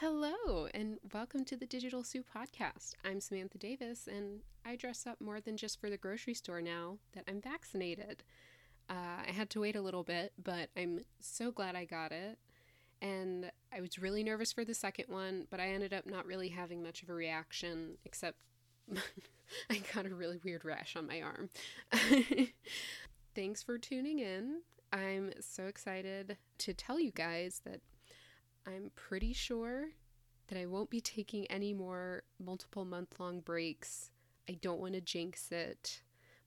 Hello, and welcome to the Digital Sous Podcast. I'm Samantha Davis, and I dress up more than just for the grocery store now that I'm vaccinated. Uh, I had to wait a little bit, but I'm so glad I got it. And I was really nervous for the second one, but I ended up not really having much of a reaction, except I got a really weird rash on my arm. Thanks for tuning in. I'm so excited to tell you guys that I'm pretty sure that I won't be taking any more multiple month long breaks. I don't want to jinx it.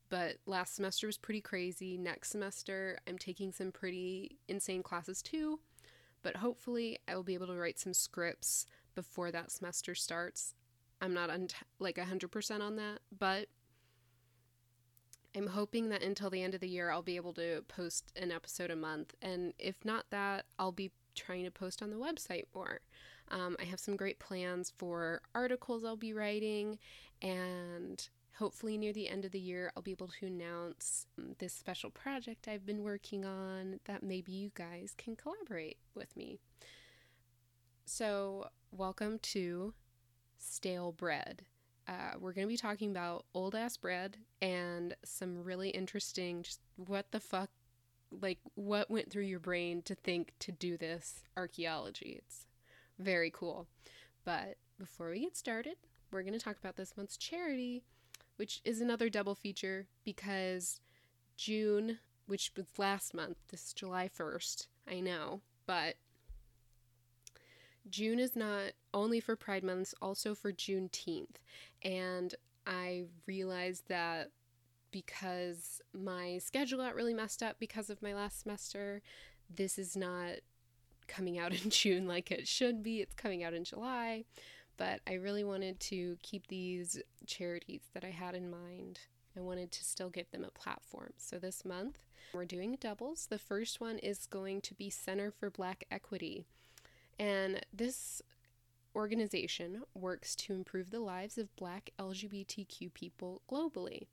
But last semester was pretty crazy. Next semester, I'm taking some pretty insane classes too. But hopefully, I will be able to write some scripts before that semester starts. I'm not un- like 100% on that, but I'm hoping that until the end of the year, I'll be able to post an episode a month. And if not that, I'll be trying to post on the website more. Um, I have some great plans for articles I'll be writing, and hopefully near the end of the year, I'll be able to announce um, this special project I've been working on that maybe you guys can collaborate with me. So, welcome to Stale Bread. Uh, we're going to be talking about old ass bread and some really interesting, just what the fuck like what went through your brain to think to do this archaeology. It's very cool. But before we get started, we're going to talk about this month's charity, which is another double feature because June, which was last month, this July 1st, I know, but June is not only for Pride Month, also for Juneteenth. And I realized that because my schedule got really messed up because of my last semester. This is not coming out in June like it should be, it's coming out in July. But I really wanted to keep these charities that I had in mind. I wanted to still give them a platform. So this month, we're doing doubles. The first one is going to be Center for Black Equity. And this organization works to improve the lives of black LGBTQ people globally.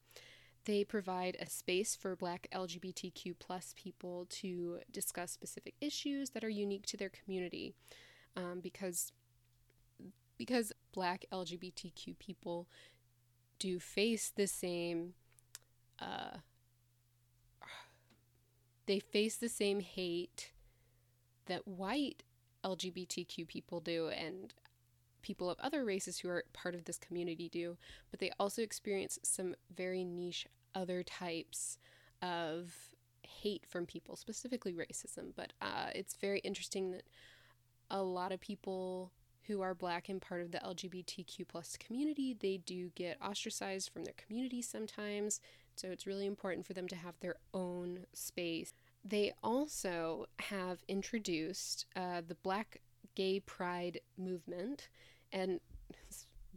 They provide a space for Black LGBTQ plus people to discuss specific issues that are unique to their community, um, because because Black LGBTQ people do face the same. Uh, they face the same hate that white LGBTQ people do, and people of other races who are part of this community do, but they also experience some very niche other types of hate from people, specifically racism. But uh, it's very interesting that a lot of people who are black and part of the LGBTQ plus community, they do get ostracized from their community sometimes. So it's really important for them to have their own space. They also have introduced uh, the Black Gay Pride movement, and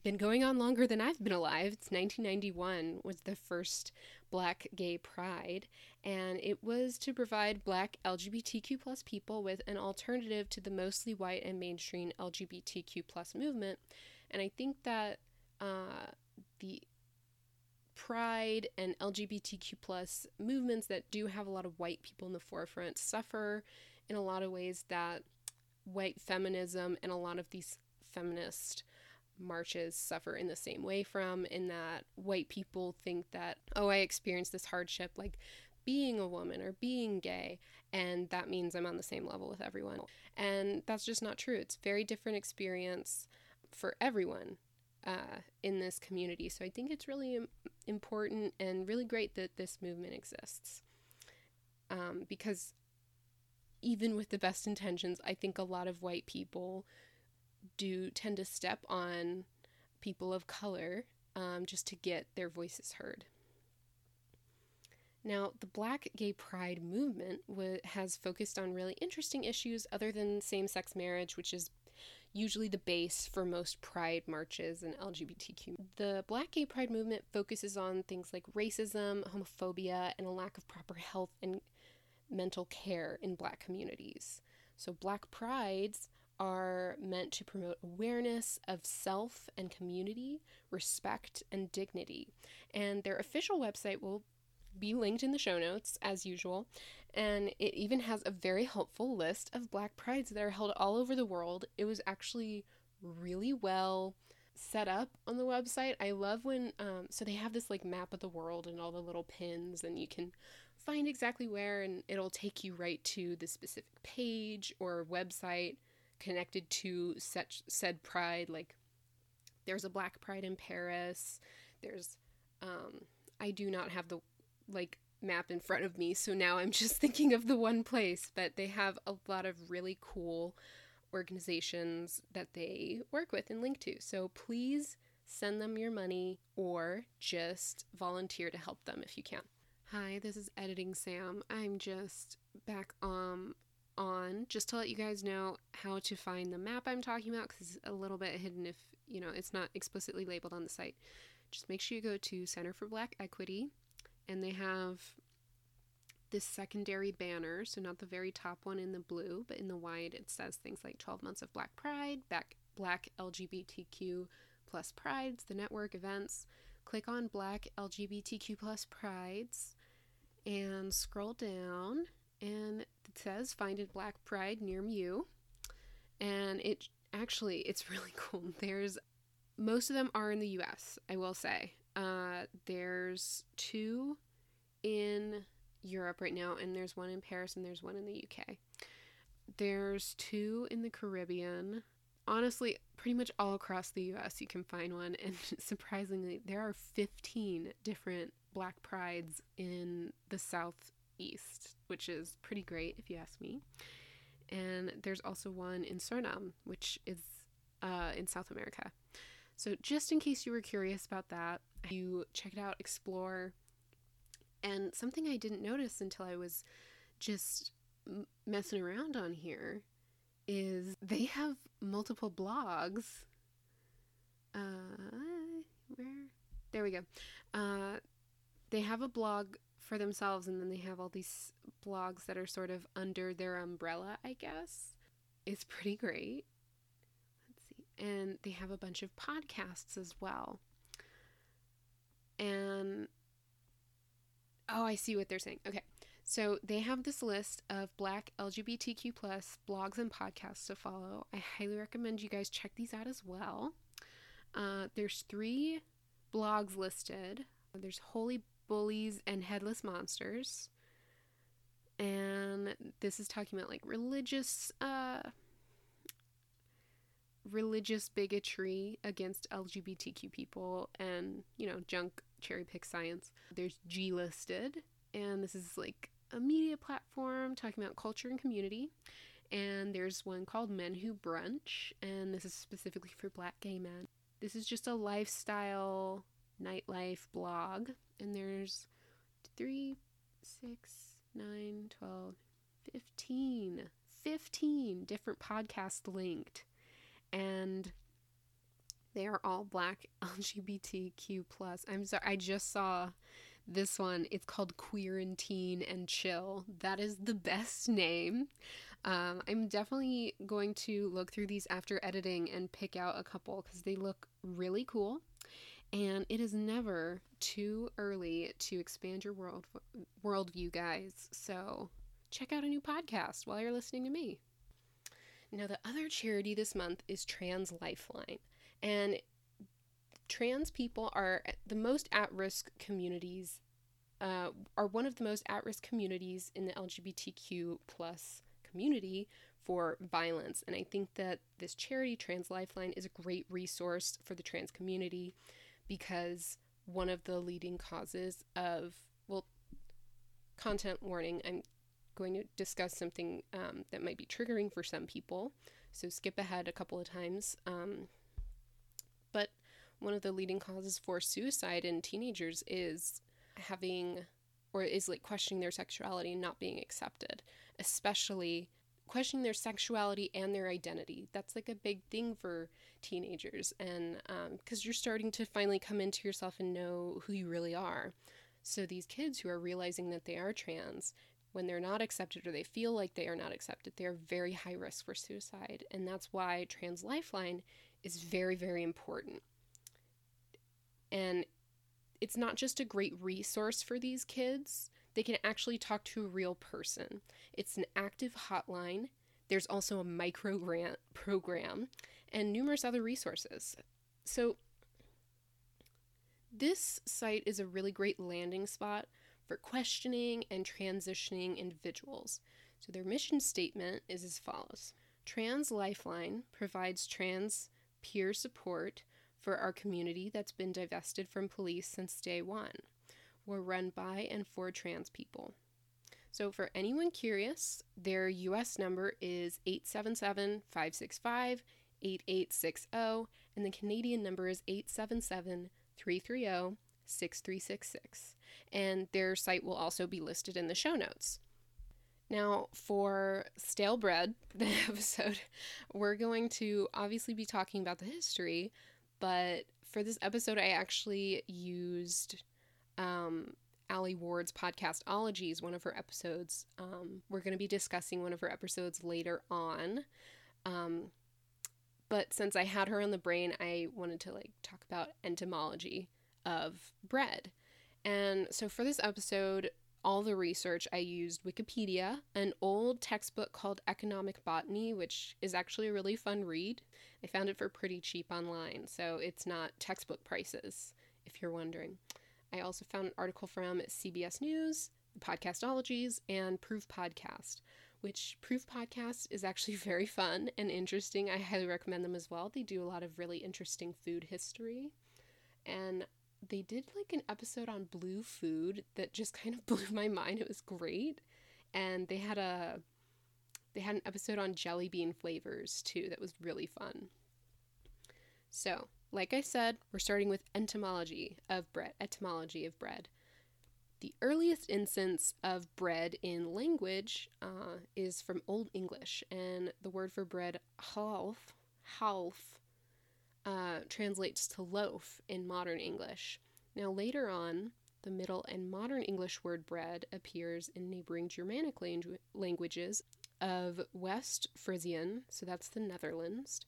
been going on longer than I've been alive. It's 1991 was the first Black Gay Pride, and it was to provide Black LGBTQ plus people with an alternative to the mostly white and mainstream LGBTQ plus movement. And I think that uh, the pride and LGBTQ plus movements that do have a lot of white people in the forefront suffer in a lot of ways that white feminism and a lot of these feminist marches suffer in the same way from, in that white people think that, oh, I experienced this hardship like being a woman or being gay, and that means I'm on the same level with everyone. And that's just not true. It's very different experience for everyone uh, in this community. So I think it's really important and really great that this movement exists. Um, because even with the best intentions, I think a lot of white people do tend to step on people of color um, just to get their voices heard. Now, the Black Gay Pride movement w- has focused on really interesting issues other than same sex marriage, which is usually the base for most pride marches and LGBTQ. The Black Gay Pride movement focuses on things like racism, homophobia, and a lack of proper health and mental care in black communities. So, black prides are meant to promote awareness of self and community, respect, and dignity. And their official website will be linked in the show notes as usual. And it even has a very helpful list of Black Prides that are held all over the world. It was actually really well set up on the website. I love when, um, so they have this like map of the world and all the little pins, and you can find exactly where, and it'll take you right to the specific page or website connected to such said pride. Like there's a Black Pride in Paris. There's, um, I do not have the like map in front of me, so now I'm just thinking of the one place, but they have a lot of really cool organizations that they work with and link to. So please send them your money or just volunteer to help them if you can. Hi, this is Editing Sam. I'm just back um on just to let you guys know how to find the map I'm talking about because it's a little bit hidden if you know it's not explicitly labeled on the site. Just make sure you go to Center for Black Equity and they have this secondary banner, so not the very top one in the blue, but in the white, it says things like 12 months of Black Pride, back, Black LGBTQ plus Prides, the network events. Click on Black LGBTQ plus Prides and scroll down, and it says Find a Black Pride near you. And it actually, it's really cool. There's most of them are in the US, I will say. Uh, there's two in Europe right now, and there's one in Paris and there's one in the UK. There's two in the Caribbean. Honestly, pretty much all across the US you can find one, and surprisingly, there are 15 different Black Prides in the Southeast, which is pretty great if you ask me. And there's also one in Suriname, which is uh, in South America. So, just in case you were curious about that, you check it out, explore, and something I didn't notice until I was just m- messing around on here is they have multiple blogs. Uh, where? There we go. Uh, they have a blog for themselves, and then they have all these blogs that are sort of under their umbrella, I guess. It's pretty great. Let's see. And they have a bunch of podcasts as well. And Oh, I see what they're saying. Okay. So they have this list of black LGBTQ plus blogs and podcasts to follow. I highly recommend you guys check these out as well. Uh, there's three blogs listed. There's Holy Bullies and Headless Monsters. And this is talking about like religious uh religious bigotry against LGBTQ people and, you know, junk cherry pick science. There's G listed, and this is like a media platform talking about culture and community. And there's one called Men Who Brunch, and this is specifically for black gay men. This is just a lifestyle nightlife blog, and there's three, six, nine, 12, 15, 15 different podcasts linked. And they are all black LGBTQ plus. I'm sorry, I just saw this one. It's called Queerantine and Chill. That is the best name. Um, I'm definitely going to look through these after editing and pick out a couple because they look really cool. And it is never too early to expand your world worldview, guys. So check out a new podcast while you're listening to me. Now, the other charity this month is Trans Lifeline. And trans people are the most at risk communities, uh, are one of the most at risk communities in the LGBTQ plus community for violence. And I think that this charity, Trans Lifeline, is a great resource for the trans community because one of the leading causes of, well, content warning, I'm going to discuss something um, that might be triggering for some people. So skip ahead a couple of times. Um, but one of the leading causes for suicide in teenagers is having or is like questioning their sexuality and not being accepted, especially questioning their sexuality and their identity. That's like a big thing for teenagers, and because um, you're starting to finally come into yourself and know who you really are. So these kids who are realizing that they are trans, when they're not accepted or they feel like they are not accepted, they are very high risk for suicide, and that's why Trans Lifeline is very, very important. And it's not just a great resource for these kids, they can actually talk to a real person. It's an active hotline. There's also a micro grant program and numerous other resources. So, this site is a really great landing spot for questioning and transitioning individuals. So, their mission statement is as follows Trans Lifeline provides trans peer support for our community that's been divested from police since day one. We're run by and for trans people. So, for anyone curious, their US number is 877 565 8860, and the Canadian number is 877 330 6366. And their site will also be listed in the show notes. Now, for Stale Bread, the episode, we're going to obviously be talking about the history, but for this episode, I actually used um, Alie Ward's podcast Ologies, one of her episodes. Um, we're going to be discussing one of her episodes later on. Um, but since I had her on the brain, I wanted to like talk about entomology of bread. And so for this episode, all the research, I used Wikipedia, an old textbook called Economic Botany, which is actually a really fun read. I found it for pretty cheap online, so it's not textbook prices, if you're wondering. I also found an article from CBS News, Podcastologies, and Proof Podcast, which Proof Podcast is actually very fun and interesting. I highly recommend them as well. They do a lot of really interesting food history. And they did like an episode on blue food that just kind of blew my mind. It was great. And they had a they had an episode on jelly bean flavors too that was really fun. So, like I said, we're starting with entomology of bread, etymology of bread. The earliest instance of bread in language uh, is from Old English, and the word for bread, half, half, uh, translates to loaf in modern English. Now, later on, the Middle and Modern English word bread appears in neighboring Germanic langu- languages of West Frisian, so that's the Netherlands,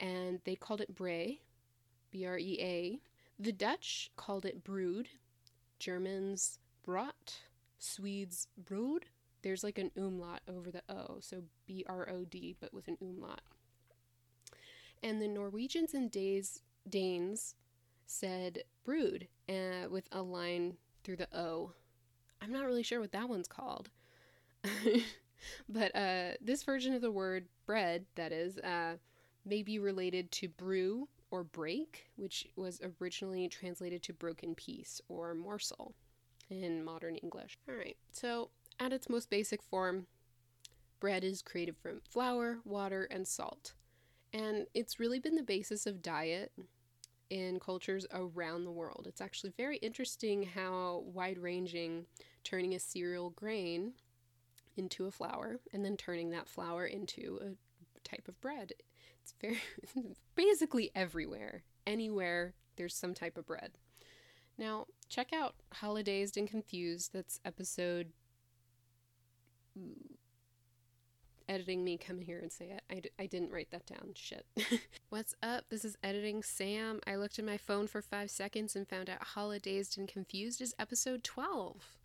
and they called it brea, B R E A. The Dutch called it brood, Germans brot, Swedes brood. There's like an umlaut over the O, so B R O D, but with an umlaut. And the Norwegians and Danes, Danes said brood uh, with a line through the O. I'm not really sure what that one's called. but uh, this version of the word bread, that is, uh, may be related to brew or break, which was originally translated to broken piece or morsel in modern English. All right, so at its most basic form, bread is created from flour, water, and salt. And it's really been the basis of diet in cultures around the world. It's actually very interesting how wide ranging turning a cereal grain into a flour and then turning that flour into a type of bread. It's very basically everywhere. Anywhere there's some type of bread. Now, check out Holidazed and Confused. That's episode editing me come here and say it. I d- I didn't write that down. Shit. What's up? This is editing Sam. I looked at my phone for five seconds and found out Holidazed and Confused is episode 12.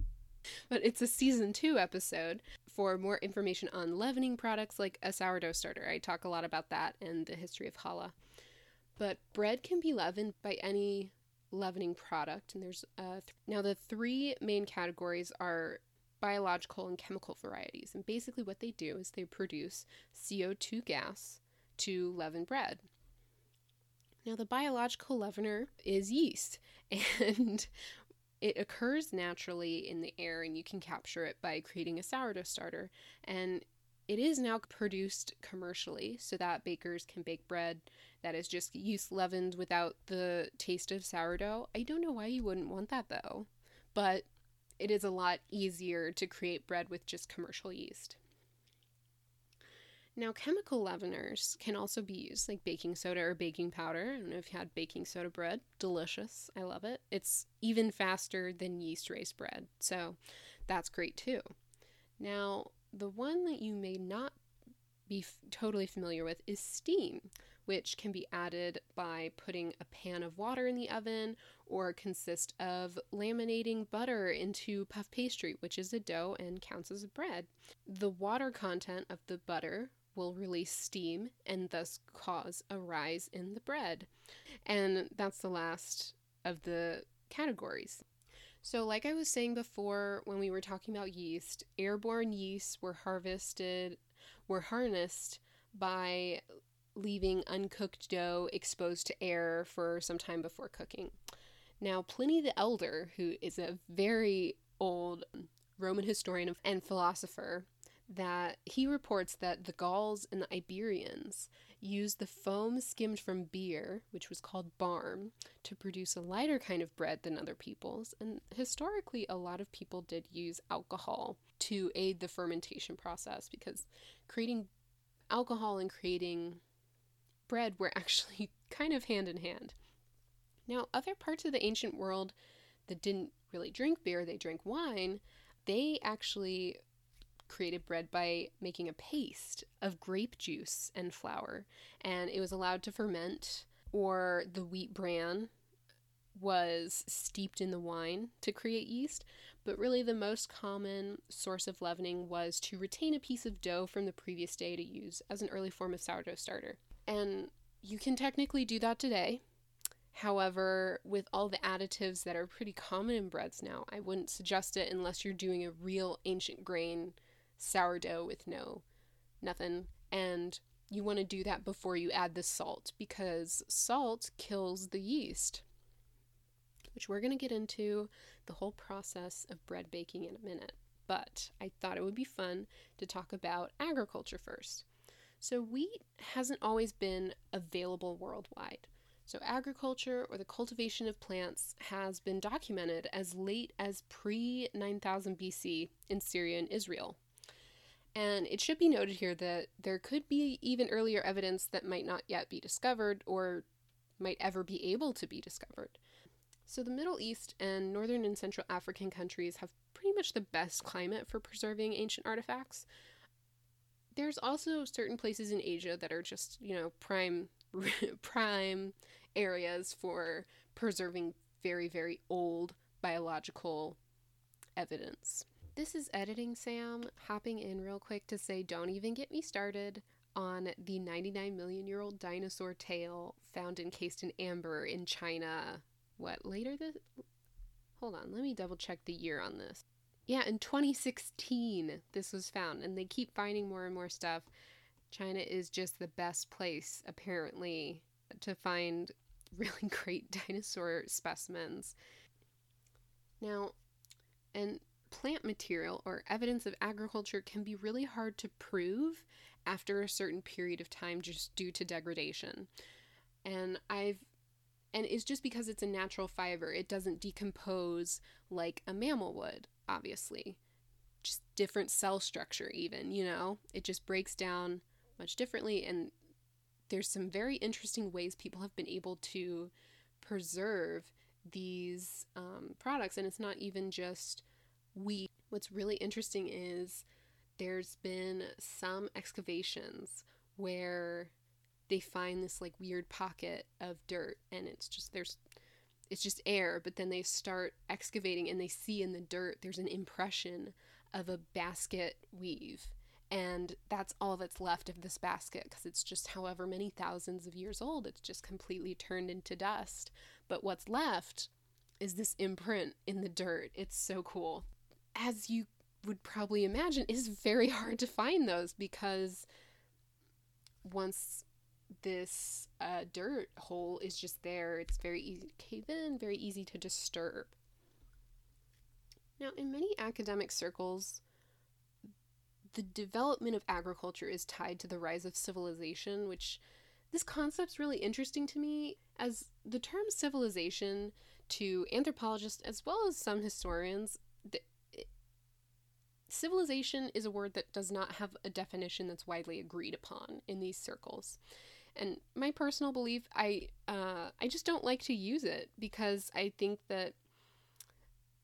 But it's a season two episode. For more information on leavening products like a sourdough starter, I talk a lot about that and the history of challah. But bread can be leavened by any leavening product, and there's uh, th- now the three main categories are biological and chemical varieties. And basically, what they do is they produce CO2 gas to leaven bread. Now, the biological leavener is yeast, and it occurs naturally in the air, and you can capture it by creating a sourdough starter. And it is now produced commercially so that bakers can bake bread that is just yeast leavened without the taste of sourdough. I don't know why you wouldn't want that though, but it is a lot easier to create bread with just commercial yeast. Now, chemical leaveners can also be used, like baking soda or baking powder. I don't know if you had baking soda bread. Delicious. I love it. It's even faster than yeast raised bread, so that's great too. Now, the one that you may not be f- totally familiar with is steam, which can be added by putting a pan of water in the oven or consist of laminating butter into puff pastry, which is a dough and counts as a bread. The water content of the butter will release steam and thus cause a rise in the bread. And that's the last of the categories. So, like I was saying before when we were talking about yeast, airborne yeasts were harvested, were harnessed by leaving uncooked dough exposed to air for some time before cooking. Now, Pliny the Elder, who is a very old Roman historian and philosopher, that he reports that the Gauls and the Iberians used the foam skimmed from beer, which was called barm, to produce a lighter kind of bread than other people's. And historically, a lot of people did use alcohol to aid the fermentation process because creating alcohol and creating bread were actually kind of hand in hand. Now, other parts of the ancient world that didn't really drink beer, they drank wine, they actually created bread by making a paste of grape juice and flour, and it was allowed to ferment, or the wheat bran was steeped in the wine to create yeast. But really, the most common source of leavening was to retain a piece of dough from the previous day to use as an early form of sourdough starter. And you can technically do that today. However, with all the additives that are pretty common in breads now, I wouldn't suggest it unless you're doing a real ancient grain sourdough with no nothing. And you want to do that before you add the salt because salt kills the yeast, which we're going to get into the whole process of bread baking in a minute. But I thought it would be fun to talk about agriculture first. So, wheat hasn't always been available worldwide. So, agriculture or the cultivation of plants has been documented as late as pre 9000 BC in Syria and Israel. And it should be noted here that there could be even earlier evidence that might not yet be discovered or might ever be able to be discovered. So, the Middle East and Northern and Central African countries have pretty much the best climate for preserving ancient artifacts, there's also certain places in Asia that are just, you know, prime prime areas for preserving very very old biological evidence. This is editing Sam hopping in real quick to say don't even get me started on the 99 million year old dinosaur tail found encased in amber in China. What later this Hold on, let me double check the year on this. Yeah, in 2016, this was found, and they keep finding more and more stuff. China is just the best place, apparently, to find really great dinosaur specimens. Now, and plant material or evidence of agriculture can be really hard to prove after a certain period of time just due to degradation. And I've and it's just because it's a natural fiber, it doesn't decompose like a mammal would obviously. Just different cell structure, even, you know? It just breaks down much differently. And there's some very interesting ways people have been able to preserve these um, products. And it's not even just wheat. What's really interesting is there's been some excavations where they find this like weird pocket of dirt and it's just there's it's just air, but then they start excavating and they see in the dirt there's an impression of a basket weave. And that's all that's left of this basket because it's just however many thousands of years old. It's just completely turned into dust. But what's left is this imprint in the dirt. It's so cool. As you would probably imagine, it's very hard to find those because once this uh, dirt hole is just there. It's very easy to cave in, very easy to disturb. Now, in many academic circles, the development of agriculture is tied to the rise of civilization, which this concept's really interesting to me as the term civilization to anthropologists as well as some historians civilization is a word that does not have a definition that's widely agreed upon in these circles and my personal belief, I uh, I just don't like to use it because I think that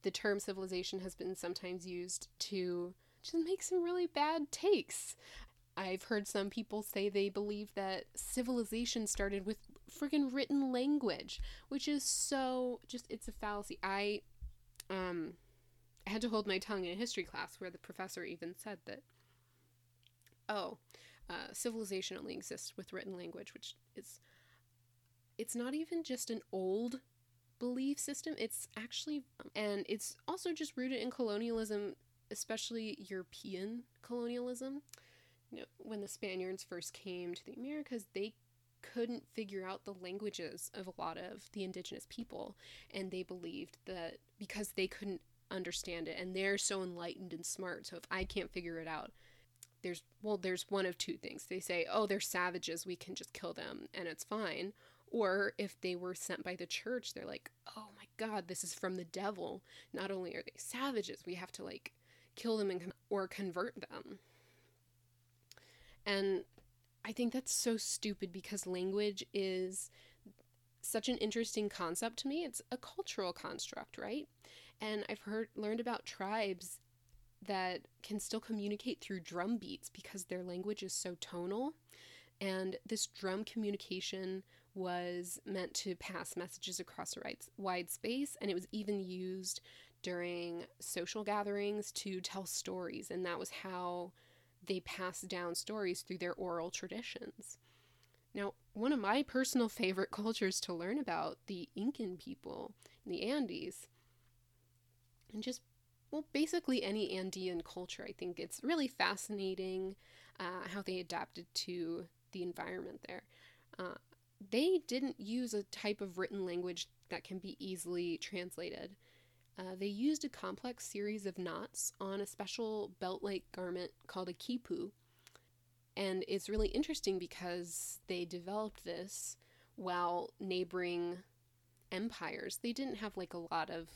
the term civilization has been sometimes used to just make some really bad takes. I've heard some people say they believe that civilization started with friggin' written language, which is so just it's a fallacy. I um I had to hold my tongue in a history class where the professor even said that oh, uh, civilization only exists with written language, which is it's not even just an old belief system. It's actually and it's also just rooted in colonialism, especially European colonialism. You know, when the Spaniards first came to the Americas, they couldn't figure out the languages of a lot of the indigenous people and they believed that because they couldn't understand it and they're so enlightened and smart so if i can't figure it out there's well there's one of two things. They say oh they're savages we can just kill them and it's fine. Or if they were sent by the church they're like oh my god this is from the devil. Not only are they savages we have to like kill them and or convert them. And i think that's so stupid because language is such an interesting concept to me. It's a cultural construct right and i've heard learned about tribes that can still communicate through drum beats because their language is so tonal. And this drum communication was meant to pass messages across a wide space, and it was even used during social gatherings to tell stories, and that was how they passed down stories through their oral traditions. Now, one of my personal favorite cultures to learn about, the Incan people in the Andes, and just well, basically any Andean culture. I think it's really fascinating uh, how they adapted to the environment there. Uh, they didn't use a type of written language that can be easily translated. Uh, they used a complex series of knots on a special belt like garment called a quipu. And it's really interesting because they developed this while neighboring empires. They didn't have like a lot of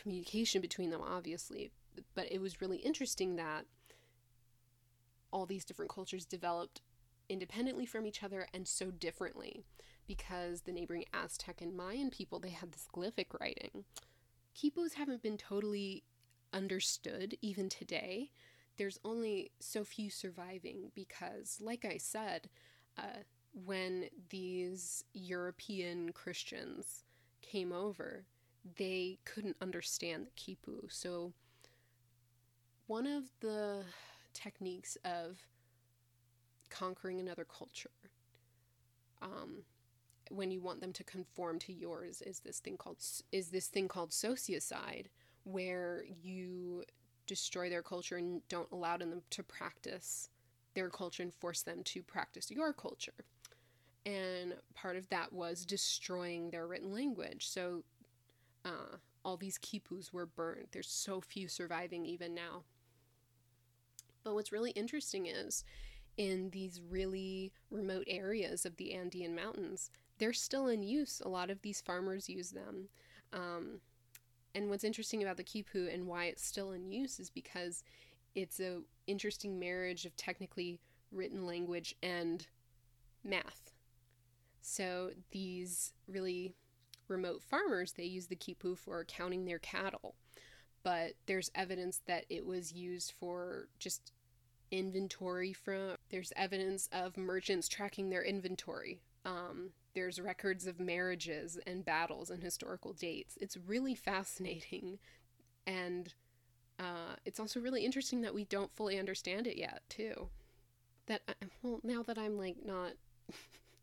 communication between them, obviously. But it was really interesting that all these different cultures developed independently from each other and so differently because the neighboring Aztec and Mayan people they had this glyphic writing. Quipus haven't been totally understood even today. There's only so few surviving because, like I said, uh, when these European Christians came over, they couldn't understand the quipu. So, one of the techniques of conquering another culture, um, when you want them to conform to yours, is this thing called is this thing called sociocide, where you destroy their culture and don't allow them to practice their culture and force them to practice your culture. And part of that was destroying their written language. So uh, all these quipus were burned. There's so few surviving even now. But what's really interesting is in these really remote areas of the Andean Mountains, they're still in use. A lot of these farmers use them. Um, and what's interesting about the quipu and why it's still in use is because it's a interesting marriage of technically written language and math. So these really remote farmers, they use the quipu for counting their cattle. But there's evidence that it was used for just inventory from there's evidence of merchants tracking their inventory. Um, there's records of marriages and battles and historical dates. It's really fascinating. And uh, it's also really interesting that we don't fully understand it yet too. That uh, well now that i'm like not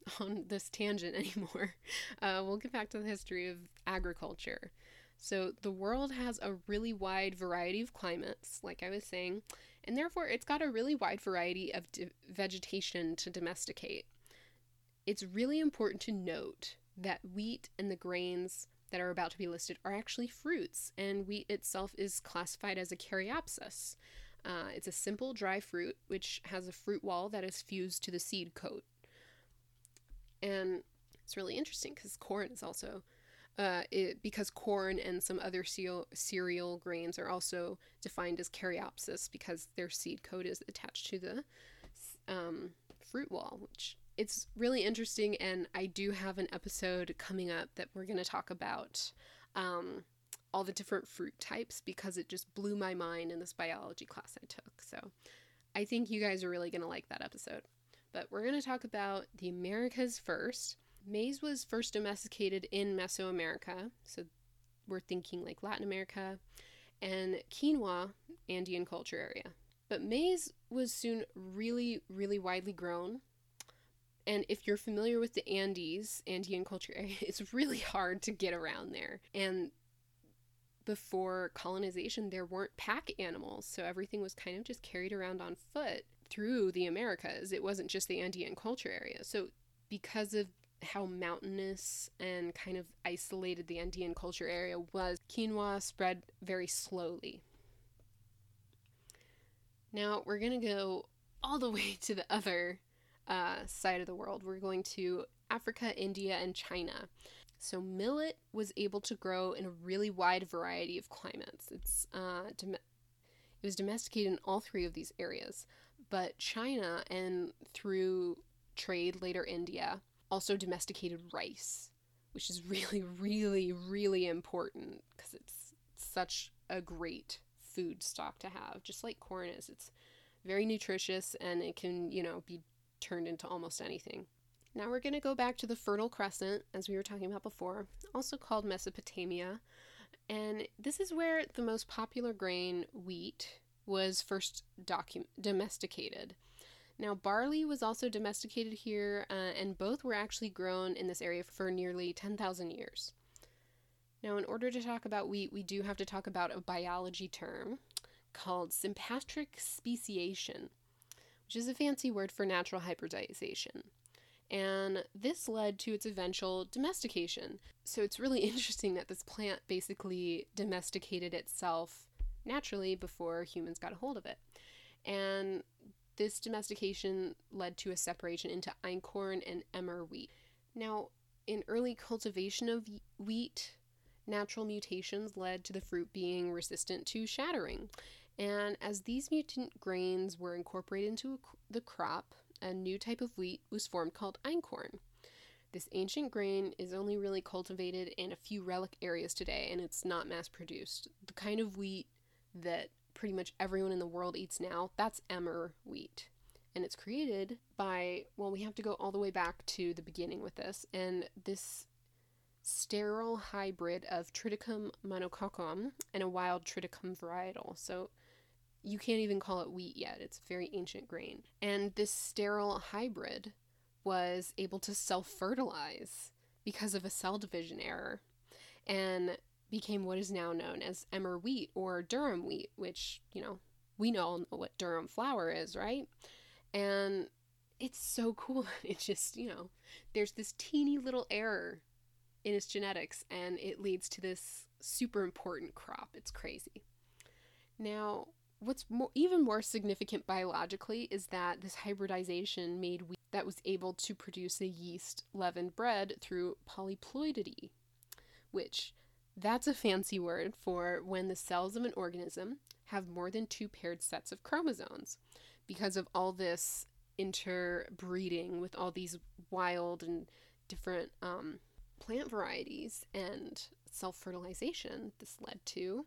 on this tangent anymore. Uh, we'll get back to the history of agriculture. So, the world has a really wide variety of climates, like I was saying, and therefore it's got a really wide variety of vegetation to domesticate. It's really important to note that wheat and the grains that are about to be listed are actually fruits, and wheat itself is classified as a caryopsis. Uh, it's a simple dry fruit which has a fruit wall that is fused to the seed coat. And it's really interesting because corn is also, uh, it, because corn and some other cereal, cereal grains are also defined as caryopsis because their seed coat is attached to the um, fruit wall, which it's really interesting. And I do have an episode coming up that we're going to talk about um, all the different fruit types because it just blew my mind in this biology class I took. So I think you guys are really going to like that episode. But we're going to talk about the Americas first. Maize was first domesticated in Mesoamerica, so we're thinking like Latin America, and quinoa, Andean culture area. But maize was soon really, really widely grown. And if you're familiar with the Andes, Andean culture area, it's really hard to get around there. And before colonization, there weren't pack animals, so everything was kind of just carried around on foot through the Americas. It wasn't just the Andean culture area. So, because of how mountainous and kind of isolated the Andean culture area was, quinoa spread very slowly. Now, we're going to go all the way to the other uh, side of the world. We're going to Africa, India, and China. So millet was able to grow in a really wide variety of climates. It's uh, dom- it was domesticated in all three of these areas, but China and through trade later India also domesticated rice, which is really, really, really important because it's such a great food stock to have, just like corn is. It's very nutritious and it can, you know, be turned into almost anything. Now we're going to go back to the Fertile Crescent, as we were talking about before, also called Mesopotamia. And this is where the most popular grain, wheat, was first docu- domesticated. Now, barley was also domesticated here, uh, and both were actually grown in this area for nearly 10,000 years. Now, in order to talk about wheat, we do have to talk about a biology term called sympatric speciation, which is a fancy word for natural hybridization and this led to its eventual domestication. So it's really interesting that this plant basically domesticated itself naturally before humans got a hold of it. And this domestication led to a separation into einkorn and emmer wheat. Now, in early cultivation of wheat, natural mutations led to the fruit being resistant to shattering. And as these mutant grains were incorporated into the crop, a new type of wheat was formed called einkorn. This ancient grain is only really cultivated in a few relic areas today and it's not mass produced. The kind of wheat that pretty much everyone in the world eats now, that's emmer wheat. And it's created by, well, we have to go all the way back to the beginning with this. And this sterile hybrid of Triticum monococcum and a wild Triticum varietal. So you can't even call it wheat yet. It's a very ancient grain. And this sterile hybrid was able to self fertilize because of a cell division error and became what is now known as emmer wheat or durum wheat, which, you know, we know all know what durum flour is, right? And it's so cool. It just, you know, there's this teeny little error in its genetics and it leads to this super important crop. It's crazy. Now, what's more, even more significant biologically is that this hybridization made wheat that was able to produce a yeast leavened bread through polyploidy, which that's a fancy word for when the cells of an organism have more than two paired sets of chromosomes. Because of all this interbreeding with all these wild and different um, plant varieties and self fertilization, this led to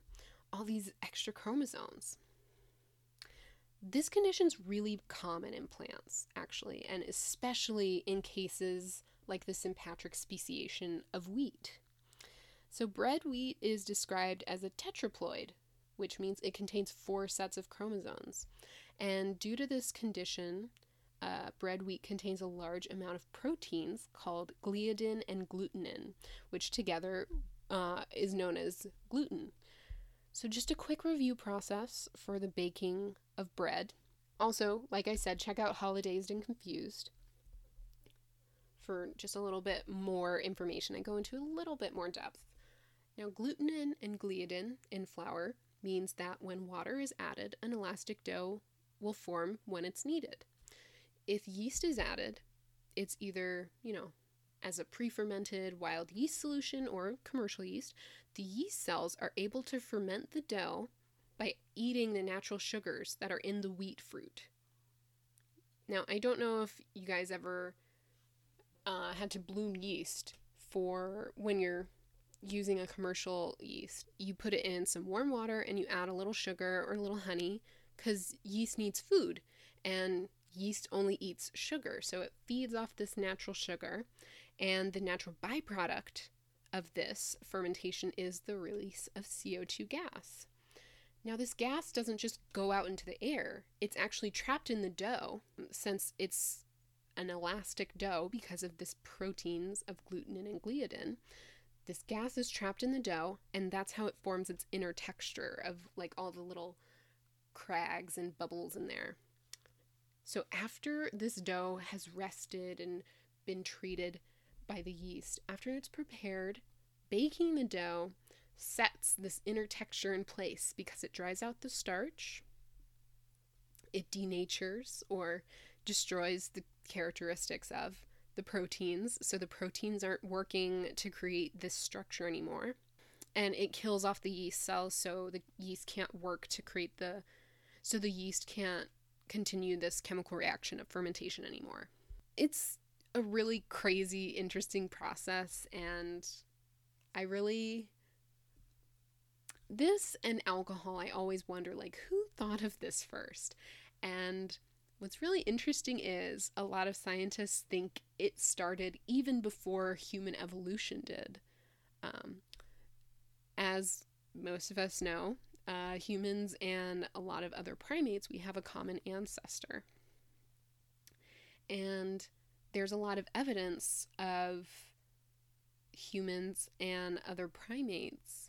all these extra chromosomes. This condition is really common in plants, actually, and especially in cases like the sympatric speciation of wheat. So, bread wheat is described as a tetraploid, which means it contains four sets of chromosomes. And due to this condition, uh, bread wheat contains a large amount of proteins called gliadin and glutenin, which together uh, is known as gluten. So, just a quick review process for the baking of bread. Also, like I said, check out Holidazed and Confused for just a little bit more information. I go into a little bit more depth. Now, glutenin and gliadin in flour means that when water is added, an elastic dough will form when it's kneaded. If yeast is added, it's either, you know, as a pre fermented wild yeast solution or commercial yeast, the yeast cells are able to ferment the dough by eating the natural sugars that are in the wheat fruit. Now, I don't know if you guys ever uh, had to bloom yeast for when you're using a commercial yeast. You put it in some warm water and you add a little sugar or a little honey because yeast needs food. And yeast only eats sugar, so it feeds off this natural sugar. And the natural byproduct of this fermentation is the release of CO2 gas. Now, this gas doesn't just go out into the air, it's actually trapped in the dough since it's an elastic dough because of this proteins of gluten and gliadin. This gas is trapped in the dough, and that's how it forms its inner texture of like all the little crags and bubbles in there. So, after this dough has rested and been treated by the yeast, after it's prepared, baking the dough sets this inner texture in place because it dries out the starch, it denatures or destroys the characteristics of the proteins. So the proteins aren't working to create this structure anymore. And it kills off the yeast cells so the yeast can't work to create the so the yeast can't continue this chemical reaction of fermentation anymore. It's a really crazy interesting process and I really this and alcohol, I always wonder like who thought of this first? And what's really interesting is a lot of scientists think it started even before human evolution did. Um, as most of us know, uh, humans and a lot of other primates, we have a common ancestor. And there's a lot of evidence of humans and other primates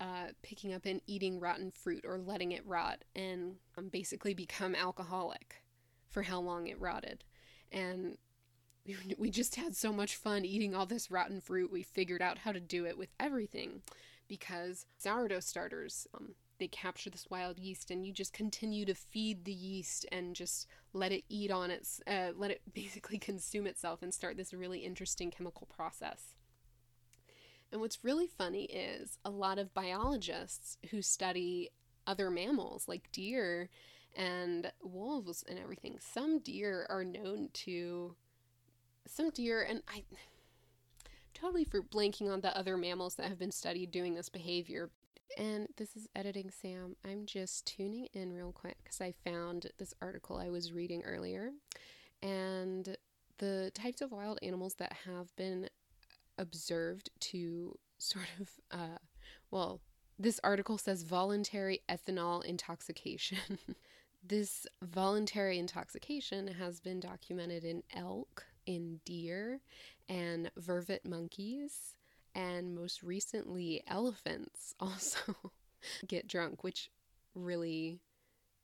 uh, picking up and eating rotten fruit or letting it rot and um, basically become alcoholic for how long it rotted. And we just had so much fun eating all this rotten fruit. We figured out how to do it with everything because sourdough starters, um, they capture this wild yeast and you just continue to feed the yeast and just let it eat on its, uh, let it basically consume itself and start this really interesting chemical process. And what's really funny is a lot of biologists who study other mammals like deer and wolves and everything, some deer are known to, some deer, and I totally for blanking on the other mammals that have been studied doing this behavior. And this is Editing Sam. I'm just tuning in real quick because I found this article I was reading earlier. And the types of wild animals that have been observed to sort of, uh, well, this article says voluntary ethanol intoxication. this voluntary intoxication has been documented in elk, in deer, and vervet monkeys, and most recently, elephants also get drunk, which really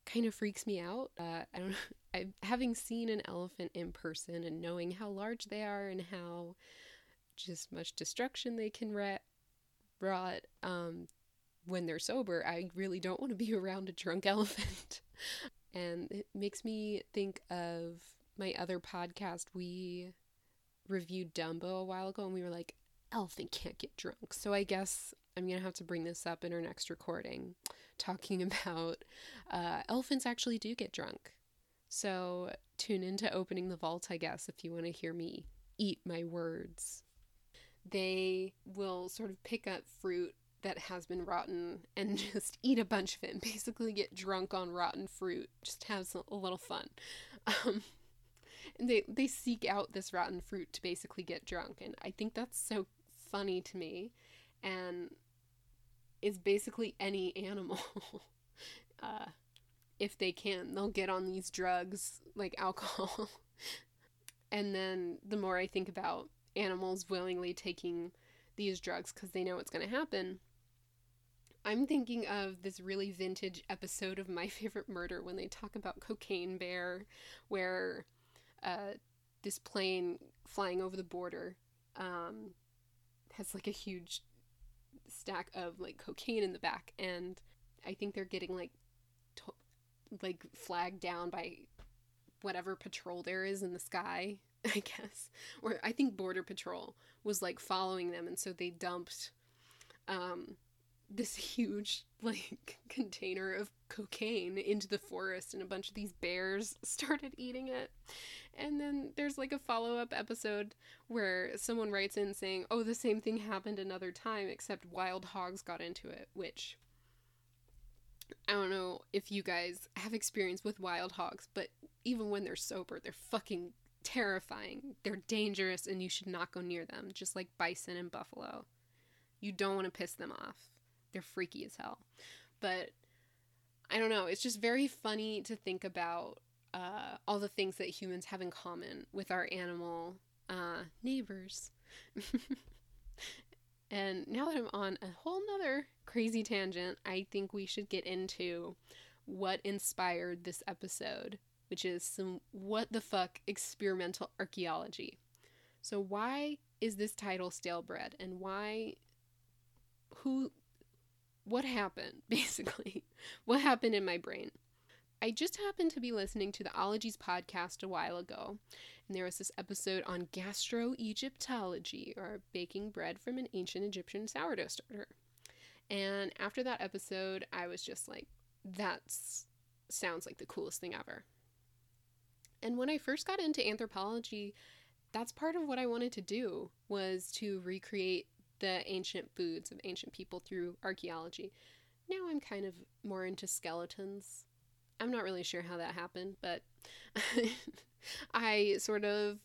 kind of freaks me out. Uh, I don't know. I, having seen an elephant in person and knowing how large they are and how just much destruction they can rat, rot um, when they're sober. I really don't want to be around a drunk elephant. and it makes me think of my other podcast. We reviewed Dumbo a while ago and we were like, elephant can't get drunk. So I guess I'm going to have to bring this up in our next recording, talking about uh, elephants actually do get drunk. So tune into Opening the Vault, I guess, if you want to hear me eat my words they will sort of pick up fruit that has been rotten and just eat a bunch of it and basically get drunk on rotten fruit. Just have some, a little fun. Um, and they, they seek out this rotten fruit to basically get drunk. And I think that's so funny to me. And is basically any animal. uh, if they can, they'll get on these drugs like alcohol. and then the more I think about animals willingly taking these drugs because they know what's going to happen. I'm thinking of this really vintage episode of My Favorite Murder when they talk about Cocaine Bear, where uh, this plane flying over the border um, has like a huge stack of like cocaine in the back, and I think they're getting like to- like flagged down by whatever patrol there is in the sky I guess, or I think Border Patrol was like following them, and so they dumped um, this huge like container of cocaine into the forest, and a bunch of these bears started eating it. And then there's like a follow up episode where someone writes in saying, "Oh, the same thing happened another time, except wild hogs got into it," which I don't know if you guys have experience with wild hogs, but even when they're sober, they're fucking terrifying. They're dangerous and you should not go near them, just like bison and buffalo. You don't want to piss them off. They're freaky as hell. But I don't know, it's just very funny to think about uh, all the things that humans have in common with our animal uh, neighbors. and now that I'm on a whole nother crazy tangent, I think we should get into what inspired this episode, which is some what the fuck experimental archaeology. So, why is this title stale bread and why who what happened basically? what happened in my brain? I just happened to be listening to the Ologies podcast a while ago, and there was this episode on gastro-Egyptology, or baking bread from an ancient Egyptian sourdough starter. And after that episode, I was just like, that sounds like the coolest thing ever. And when I first got into anthropology, that's part of what I wanted to do was to recreate the ancient foods of ancient people through archaeology. Now I'm kind of more into skeletons I'm not really sure how that happened, but I sort of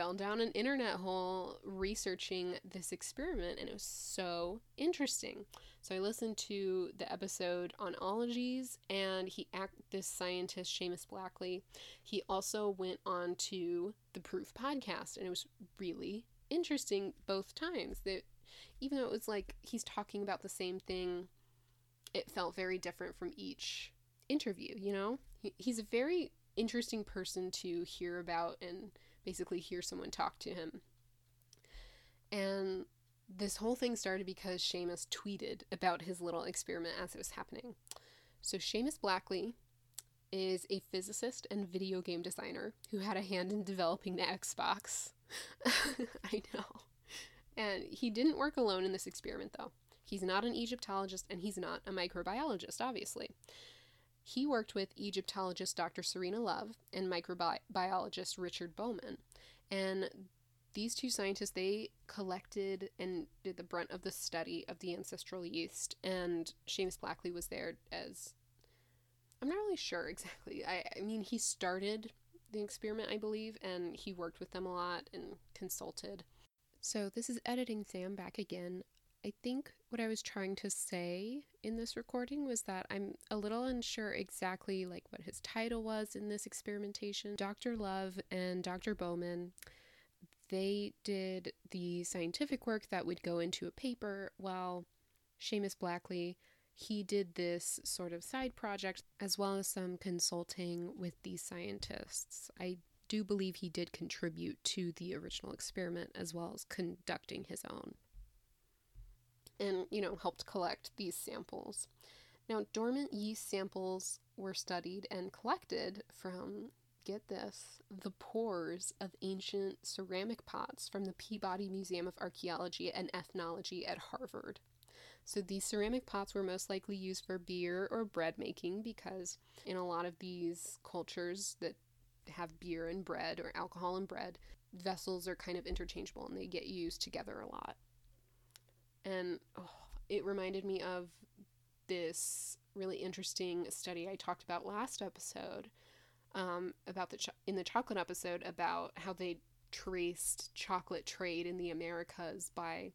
fell down an internet hole researching this experiment and it was so interesting. So I listened to the episode on ologies and he act this scientist Seamus Blackley. He also went on to the Proof podcast and it was really interesting both times. That even though it was like he's talking about the same thing, it felt very different from each interview, you know? He, he's a very interesting person to hear about and basically hear someone talk to him. And this whole thing started because Seamus tweeted about his little experiment as it was happening. So, Seamus Blackley is a physicist and video game designer who had a hand in developing the Xbox. I know. And he didn't work alone in this experiment, though. He's not an Egyptologist and he's not a microbiologist, obviously. He worked with Egyptologist Dr. Serena Love and microbiologist Richard Bowman. And these two scientists, they collected and did the brunt of the study of the ancestral yeast. And Seamus Blackley was there as I'm not really sure exactly. I, I mean, he started the experiment, I believe, and he worked with them a lot and consulted. So, this is Editing Sam back again. I think what I was trying to say in this recording was that I'm a little unsure exactly like what his title was in this experimentation. Dr. Love and Dr. Bowman they did the scientific work that would go into a paper while Seamus Blackley he did this sort of side project as well as some consulting with these scientists. I do believe he did contribute to the original experiment as well as conducting his own and, you know, helped collect these samples. Now, dormant yeast samples were studied and collected from, get this, the pores of ancient ceramic pots from the Peabody Museum of Archaeology and Ethnology at Harvard. So these ceramic pots were most likely used for beer or bread making because in a lot of these cultures that have beer and bread or alcohol and bread, vessels are kind of interchangeable and they get used together a lot and oh, it reminded me of this really interesting study I talked about last episode um, about the cho- in the chocolate episode about how they traced chocolate trade in the Americas by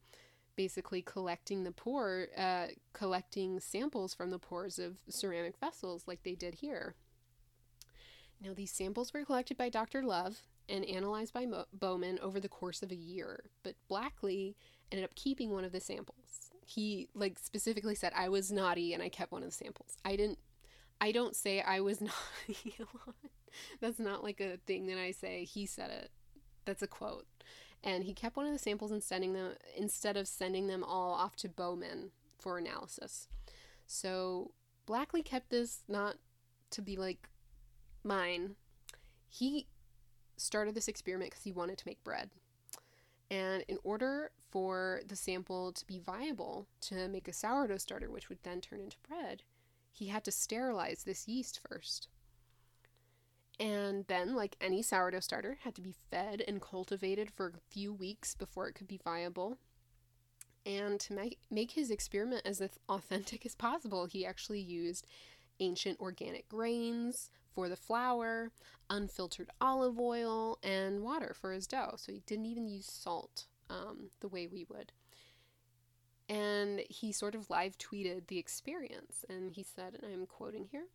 basically collecting the pore, uh, collecting samples from the pores of ceramic vessels like they did here. Now, these samples were collected by Dr. Love and analyzed by Mo- Bowman over the course of a year, but Blackley ended up keeping one of the samples. He like specifically said I was naughty and I kept one of the samples. I didn't I don't say I was naughty a lot. That's not like a thing that I say. He said it. That's a quote. And he kept one of the samples and sending them instead of sending them all off to Bowman for analysis. So Blackley kept this not to be like mine. He started this experiment because he wanted to make bread. And in order for the sample to be viable to make a sourdough starter, which would then turn into bread, he had to sterilize this yeast first. And then, like any sourdough starter, had to be fed and cultivated for a few weeks before it could be viable. And to make, his experiment as authentic as possible, he actually used ancient organic grains for the flour, unfiltered olive oil, and water for his dough. So he didn't even use salt um, the way we would. And he sort of live tweeted the experience. And he said, and I'm quoting here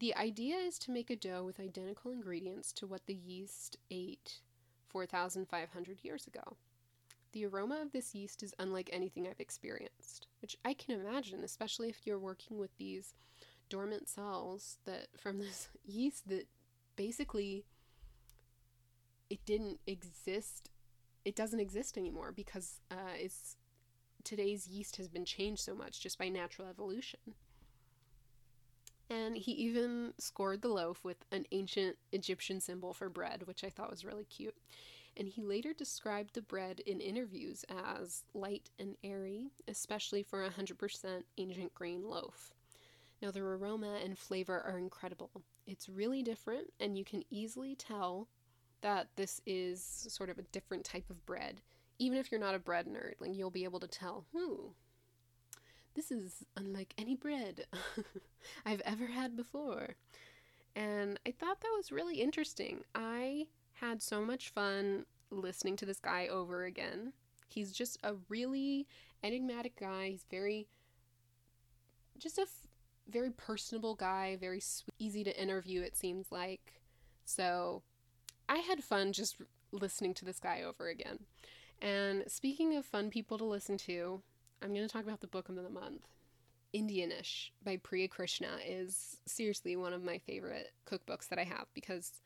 The idea is to make a dough with identical ingredients to what the yeast ate 4,500 years ago. The aroma of this yeast is unlike anything I've experienced, which I can imagine, especially if you're working with these dormant cells that from this yeast that basically it didn't exist it doesn't exist anymore because uh, it's today's yeast has been changed so much just by natural evolution and he even scored the loaf with an ancient Egyptian symbol for bread, which I thought was really cute. And he later described the bread in interviews as light and airy, especially for a 100% ancient grain loaf. Now, the aroma and flavor are incredible. It's really different, and you can easily tell that this is sort of a different type of bread. Even if you're not a bread nerd, like you'll be able to tell, hmm, this is unlike any bread I've ever had before. And I thought that was really interesting. I had so much fun listening to this guy over again. He's just a really enigmatic guy. He's very, just a very personable guy, very sweet, easy to interview, it seems like. So I had fun just listening to this guy over again. And speaking of fun people to listen to, I'm going to talk about the book of the month. Indianish by Priya Krishna is seriously one of my favorite cookbooks that I have because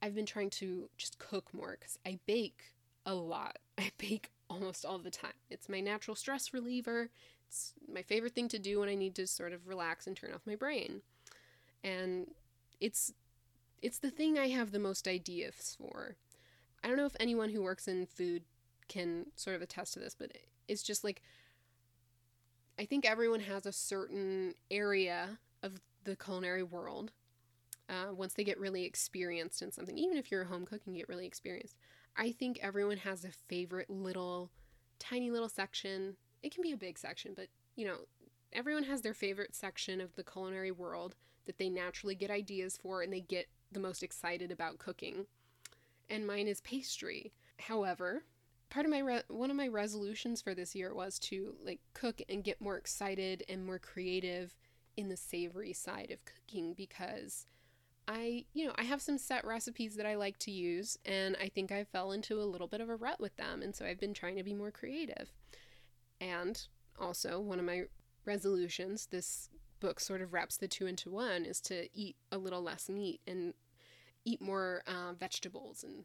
I've been trying to just cook more because I bake a lot. I bake almost all the time. It's my natural stress reliever. It's my favorite thing to do when I need to sort of relax and turn off my brain. And it's it's the thing I have the most ideas for. I don't know if anyone who works in food can sort of attest to this, but it's just like I think everyone has a certain area of the culinary world. Uh, once they get really experienced in something, even if you're a home cook and get really experienced, I think everyone has a favorite little, tiny little section it can be a big section, but you know, everyone has their favorite section of the culinary world that they naturally get ideas for and they get the most excited about cooking. And mine is pastry. However, part of my re- one of my resolutions for this year was to like cook and get more excited and more creative in the savory side of cooking because I, you know, I have some set recipes that I like to use and I think I fell into a little bit of a rut with them and so I've been trying to be more creative. And also, one of my resolutions, this book sort of wraps the two into one, is to eat a little less meat and eat more uh, vegetables and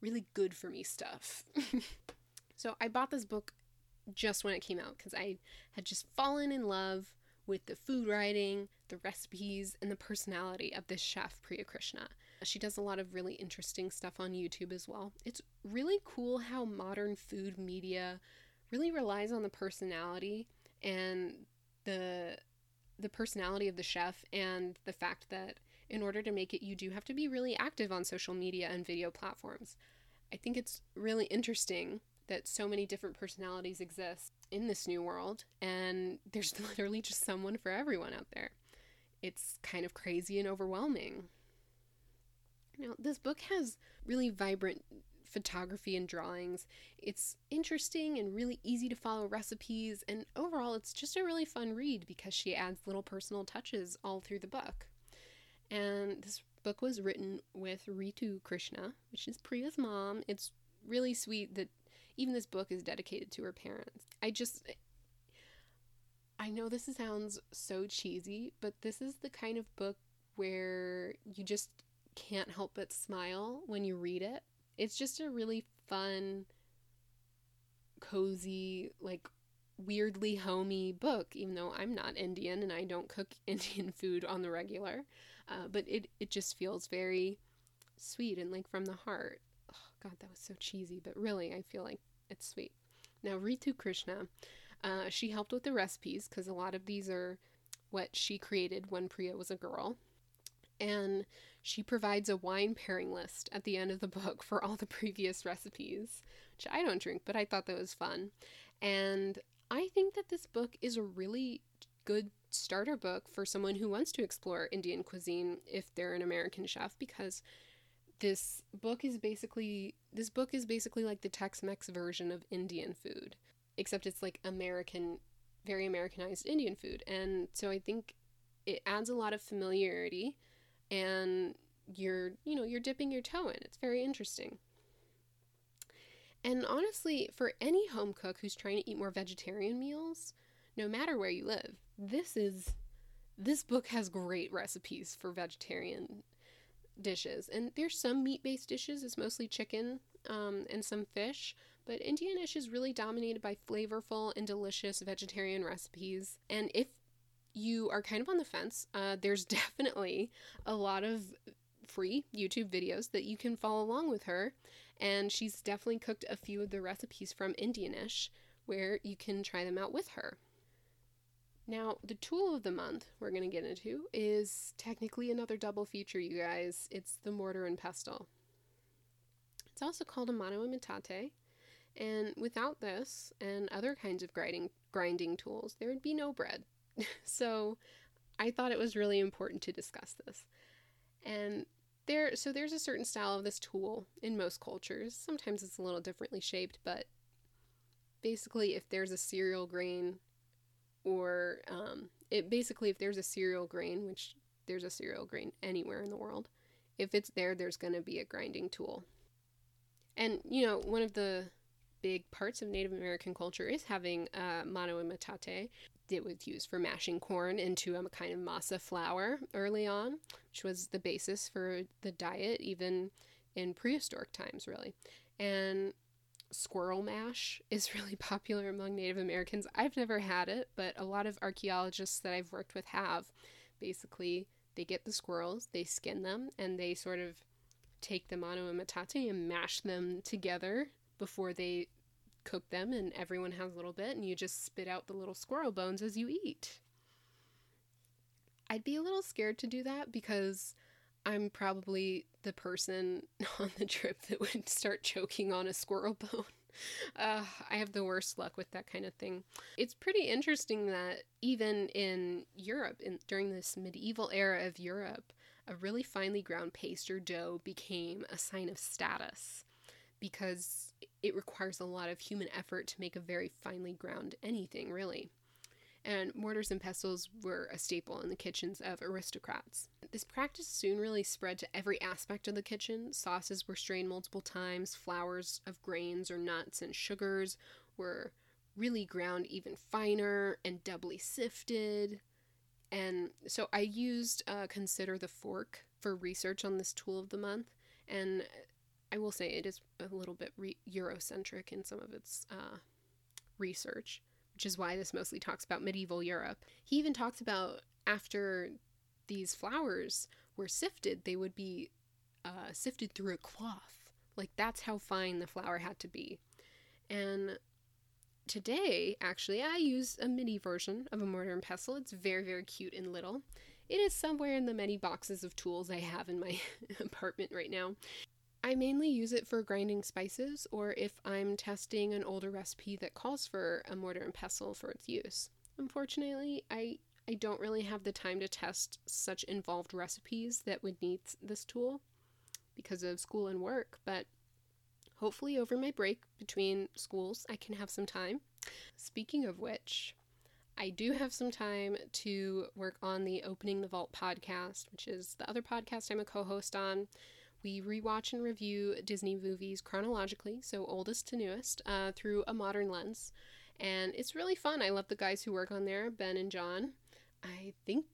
really good for me stuff. so I bought this book just when it came out because I had just fallen in love with the food writing, the recipes, and the personality of this chef, Priya Krishna. She does a lot of really interesting stuff on YouTube as well. It's really cool how modern food media really relies on the personality and the the personality of the chef and the fact that in order to make it you do have to be really active on social media and video platforms. I think it's really interesting that so many different personalities exist in this new world and there's literally just someone for everyone out there. It's kind of crazy and overwhelming. Now, this book has really vibrant photography and drawings. It's interesting and really easy to follow recipes, and overall, it's just a really fun read because she adds little personal touches all through the book. And this book was written with Ritu Krishna, which is Priya's mom. It's really sweet that even this book is dedicated to her parents. I just. I know this sounds so cheesy, but this is the kind of book where you just can't help but smile when you read it it's just a really fun, cozy, like weirdly homey book, even though I'm not Indian and I don't cook Indian food on the regular. Uh, but it, it just feels very sweet and like from the heart. Oh, God, that was so cheesy, but really, I feel like it's sweet. Now, Ritu Krishna, uh, she helped with the recipes because a lot of these are what she created when Priya was a girl. And she provides a wine pairing list at the end of the book for all the previous recipes, which I don't drink, but I thought that was fun. And I think that this book is a really good starter book for someone who wants to explore Indian cuisine if they're an American chef because this book is basically this book is basically like the Tex-Mex version of Indian food except it's like American very Americanized Indian food and so I think it adds a lot of familiarity and you're you know you're dipping your toe in. It's very interesting. And honestly for any home cook who's trying to eat more vegetarian meals no matter where you live this is this book has great recipes for vegetarian dishes. And there's some meat-based dishes. It's mostly chicken um, and some fish. But indianish is really dominated by flavorful and delicious vegetarian recipes. And if you are kind of on the fence uh, there's definitely a lot of free youtube videos that you can follow along with her and she's definitely cooked a few of the recipes from indianish where you can try them out with her now, the tool of the month we're going to get into is technically another double feature, you guys. It's the mortar and pestle. It's also called a mano y metate, and without this and other kinds of grinding grinding tools, there would be no bread. so, I thought it was really important to discuss this. And there so there's a certain style of this tool in most cultures. Sometimes it's a little differently shaped, but basically if there's a cereal grain or um, it basically if there's a cereal grain, which there's a cereal grain anywhere in the world, if it's there, there's going to be a grinding tool. And you know, one of the big parts of Native American culture is having uh, mano y metate. It was used for mashing corn into a kind of masa flour early on, which was the basis for the diet even in prehistoric times, really. And squirrel mash is really popular among Native Americans. I've never had it, but a lot of archaeologists that I've worked with have. Basically, they get the squirrels, they skin them, and they sort of take the mano and metate and mash them together before they cook them, and everyone has a little bit, and you just spit out the little squirrel bones as you eat. I'd be a little scared to do that because I'm probably the person on the trip that would start choking on a squirrel bone. Uh, I have the worst luck with that kind of thing. It's pretty interesting that even in Europe, in, during this medieval era of Europe, a really finely ground paste or dough became a sign of status because it requires a lot of human effort to make a very finely ground anything, really and mortars and pestles were a staple in the kitchens of aristocrats. This practice soon really spread to every aspect of the kitchen. Sauces were strained multiple times, flours of grains or nuts and sugars were really ground even finer and doubly sifted. And so I used uh, Consider the Fork for research on this tool of the month. And I will say it is a little bit re- Eurocentric in some of its uh, research which is why this mostly talks about medieval Europe. He even talks about after these flowers were sifted, they would be uh, sifted through a cloth. Like that's how fine the flour had to be. And today, actually, I use a mini version of a mortar and pestle. It's very, very cute and little. It is somewhere in the many boxes of tools I have in my apartment right now. I mainly use it for grinding spices or if I'm testing an older recipe that calls for a mortar and pestle for its use. Unfortunately, I I don't really have the time to test such involved recipes that would need this tool because of school and work, but hopefully over my break between schools I can have some time. Speaking of which, I do have some time to work on the Opening the Vault podcast, which is the other podcast I'm a co host on we rewatch and review Disney movies chronologically, so oldest to newest, uh, through a modern lens. And it's really fun. I love the guys who work on there, Ben and John. I think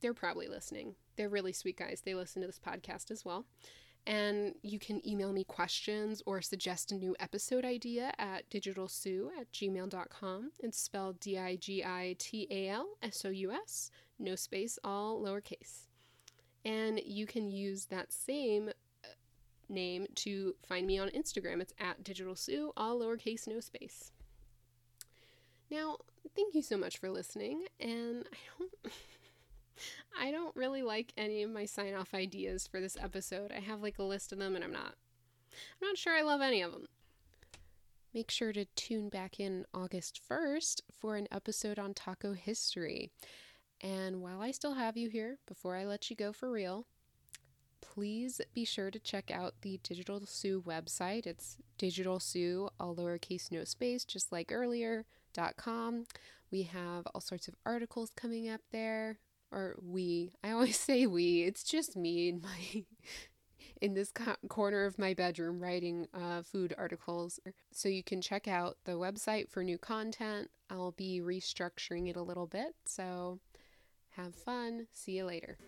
they're probably listening. They're really sweet guys. They listen to this podcast as well. And you can email me questions or suggest a new episode idea at digitalsous at gmail.com. It's spelled D I G I T A L S O U S, no space, all lowercase. And you can use that same name to find me on Instagram. It's at Digital Sous, all lowercase, no space. Now, thank you so much for listening, and I don't. I don't really like any of my sign off ideas for this episode. I have like a list of them and I'm not I'm not sure I love any of them. make sure to tune back in August 1st for an episode on taco history. And while I still have you here, before I let you go for real, please be sure to check out the Digital Sous website. It's Digital Sous, all lowercase, no space, just like earlier, dot com. We have all sorts of articles coming up there. Or we. I always say we. It's just me in my in this co- corner of my bedroom writing uh, food articles. So you can check out the website for new content. I'll be restructuring it a little bit. So have fun. See you later.